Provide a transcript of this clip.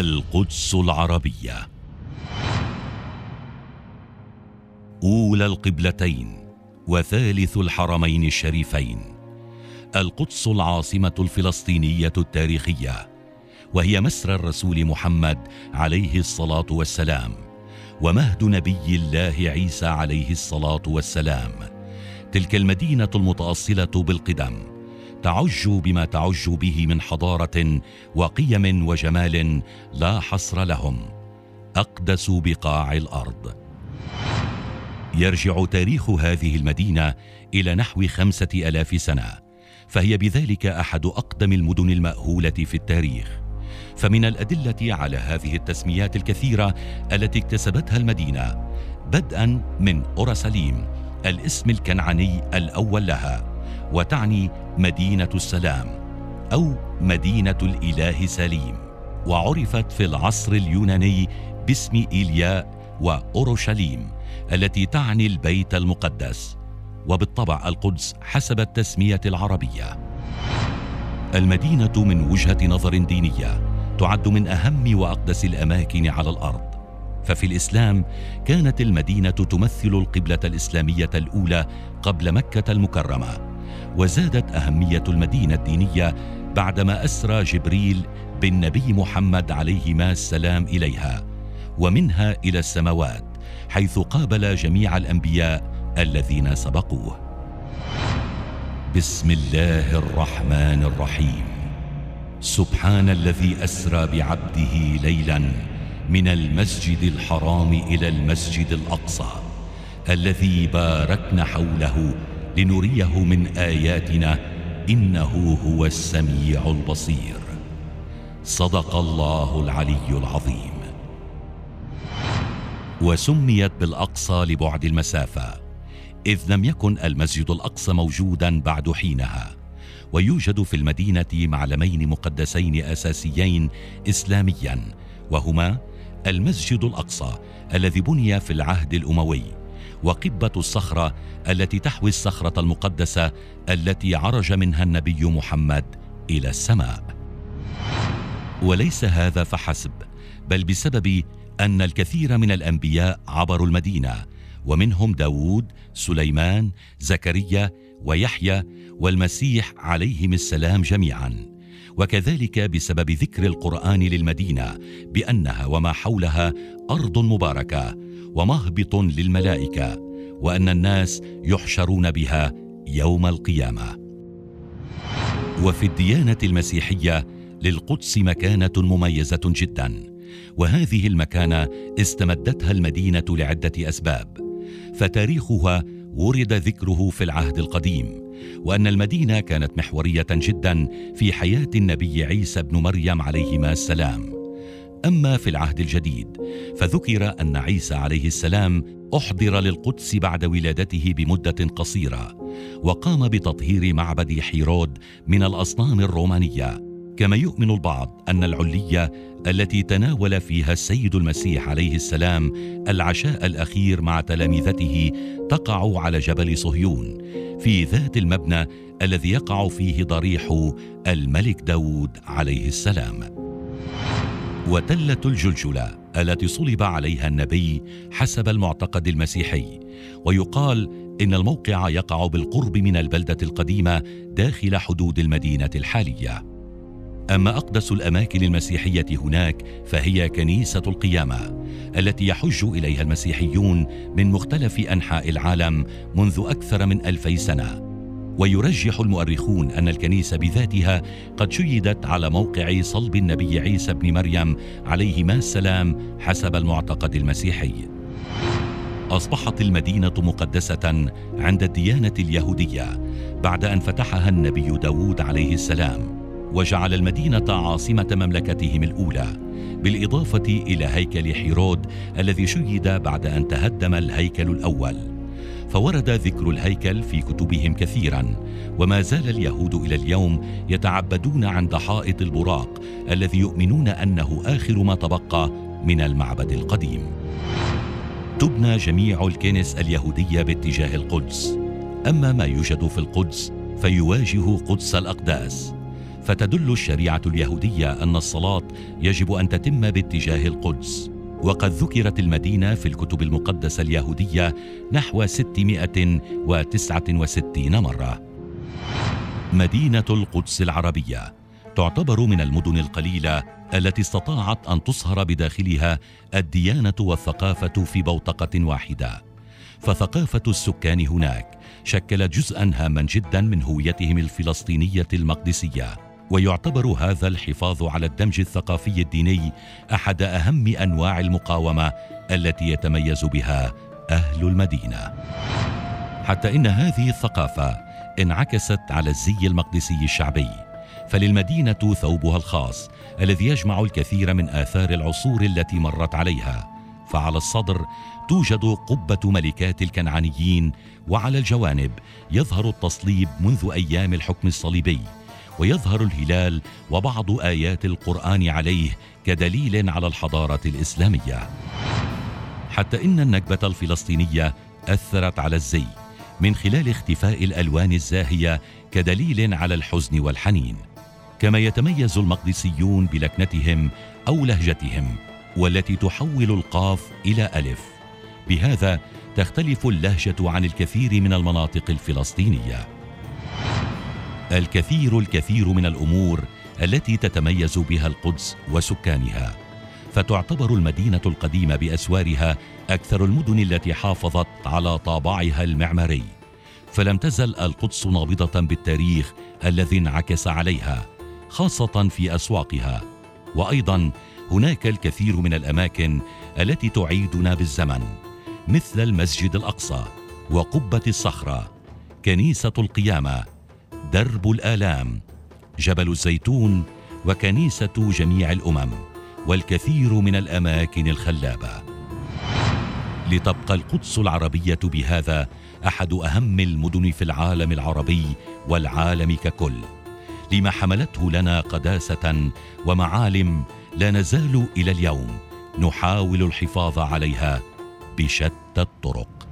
القدس العربية. أولى القبلتين وثالث الحرمين الشريفين. القدس العاصمة الفلسطينية التاريخية وهي مسرى الرسول محمد عليه الصلاة والسلام ومهد نبي الله عيسى عليه الصلاة والسلام. تلك المدينة المتأصلة بالقدم تعج بما تعج به من حضارة وقيم وجمال لا حصر لهم. أقدس بقاع الأرض. يرجع تاريخ هذه المدينة إلى نحو خمسة ألاف سنة فهي بذلك أحد أقدم المدن المأهولة في التاريخ. فمن الأدلة على هذه التسميات الكثيرة التي اكتسبتها المدينة بدءا من أورسليم الاسم الكنعاني الأول لها وتعني مدينة السلام أو مدينة الإله سليم وعرفت في العصر اليوناني باسم إيلياء وأورشليم التي تعني البيت المقدس وبالطبع القدس حسب التسمية العربية. المدينة من وجهة نظر دينية تعد من أهم وأقدس الأماكن على الأرض. ففي الإسلام كانت المدينة تمثل القبلة الإسلامية الأولى قبل مكة المكرمة وزادت أهمية المدينة الدينية بعدما أسرى جبريل بالنبي محمد عليهما السلام إليها ومنها إلى السماوات حيث قابل جميع الأنبياء الذين سبقوه. بسم الله الرحمن الرحيم. سبحان الذي أسرى بعبده ليلا من المسجد الحرام إلى المسجد الأقصى الذي باركنا حوله لنريه من آياتنا إنه هو السميع البصير. صدق الله العلي العظيم. وسميت بالأقصى لبعد المسافة إذ لم يكن المسجد الأقصى موجودا بعد حينها ويوجد في المدينة معلمين مقدسين أساسيين اسلاميا وهما المسجد الأقصى الذي بني في العهد الأموي وقبة الصخرة التي تحوي الصخرة المقدسة التي عرج منها النبي محمد إلى السماء. وليس هذا فحسب بل بسبب أن الكثير من الأنبياء عبروا المدينة ومنهم داود سليمان زكريا ويحيى والمسيح عليهم السلام جميعا. وكذلك بسبب ذكر القرآن للمدينة بأنها وما حولها أرض مباركة ومهبط للملائكة وأن الناس يحشرون بها يوم القيامة. وفي الديانة المسيحية للقدس مكانة مميزة جدا وهذه المكانة استمدتها المدينة لعدة أسباب فتاريخها ورد ذكره في العهد القديم. وأن المدينة كانت محورية جدا في حياة النبي عيسى بن مريم عليهما السلام. أما في العهد الجديد فذكر أن عيسى عليه السلام أحضر للقدس بعد ولادته بمدة قصيرة وقام بتطهير معبد حيرود من الأصنام الرومانية. كما يؤمن البعض أن العلية التي تناول فيها السيد المسيح عليه السلام العشاء الأخير مع تلامذته تقع على جبل صهيون في ذات المبنى الذي يقع فيه ضريح الملك داود عليه السلام. وتله الجلجلة التي صلب عليها النبي حسب المعتقد المسيحي ويقال إن الموقع يقع بالقرب من البلدة القديمة داخل حدود المدينة الحالية. أما أقدس الأماكن المسيحية هناك فهي كنيسة القيامة التي يحج إليها المسيحيون من مختلف أنحاء العالم منذ أكثر من ألفي سنة. ويرجح المؤرخون أن الكنيسة بذاتها قد شيدت على موقع صلب النبي عيسى بن مريم عليهما السلام حسب المعتقد المسيحي. أصبحت المدينة مقدسة عند الديانة اليهودية بعد أن فتحها النبي داود عليه السلام. وجعل المدينة عاصمة مملكتهم الأولى بالإضافة إلى هيكل حيرود الذي شيد بعد أن تهدم الهيكل الأول. فورد ذكر الهيكل في كتبهم كثيرا وما زال اليهود إلى اليوم يتعبدون عند حائط البراق الذي يؤمنون أنه آخر ما تبقى من المعبد القديم. تبنى جميع الكنس اليهودية باتجاه القدس. أما ما يوجد في القدس فيواجه قدس الأقداس. فتدل الشريعة اليهودية أن الصلاة يجب أن تتم باتجاه القدس. وقد ذكرت المدينة في الكتب المقدسة اليهودية نحو 669 مرة. مدينة القدس العربية تعتبر من المدن القليلة التي استطاعت أن تصهر بداخلها الديانة والثقافة في بوتقة واحدة. فثقافة السكان هناك شكلت جزءا هاما جدا من هويتهم الفلسطينية المقدسية. ويعتبر هذا الحفاظ على الدمج الثقافي الديني أحد أهم أنواع المقاومة التي يتميز بها أهل المدينة. حتى إن هذه الثقافة انعكست على الزي المقدسي الشعبي فللمدينة ثوبها الخاص الذي يجمع الكثير من آثار العصور التي مرت عليها. فعلى الصدر توجد قبة ملكات الكنعانيين وعلى الجوانب يظهر التصليب منذ أيام الحكم الصليبي. ويظهر الهلال وبعض آيات القرآن عليه كدليل على الحضارة الإسلامية. حتى إن النكبة الفلسطينية أثرت على الزي من خلال اختفاء الألوان الزاهية كدليل على الحزن والحنين. كما يتميز المقدسيون بلكنتهم أو لهجتهم والتي تحول القاف إلى ألف. بهذا تختلف اللهجة عن الكثير من المناطق الفلسطينية. الكثير الكثير من الأمور التي تتميز بها القدس وسكانها. فتعتبر المدينة القديمة بأسوارها أكثر المدن التي حافظت على طابعها المعماري. فلم تزل القدس نابضة بالتاريخ الذي انعكس عليها خاصة في أسواقها. وأيضا هناك الكثير من الأماكن التي تعيدنا بالزمن مثل المسجد الأقصى وقبة الصخرة كنيسة القيامة درب الآلام جبل الزيتون وكنيسة جميع الأمم والكثير من الأماكن الخلابة. لتبقى القدس العربية بهذا أحد أهم المدن في العالم العربي والعالم ككل لما حملته لنا قداسة ومعالم لا نزال إلى اليوم نحاول الحفاظ عليها بشتى الطرق.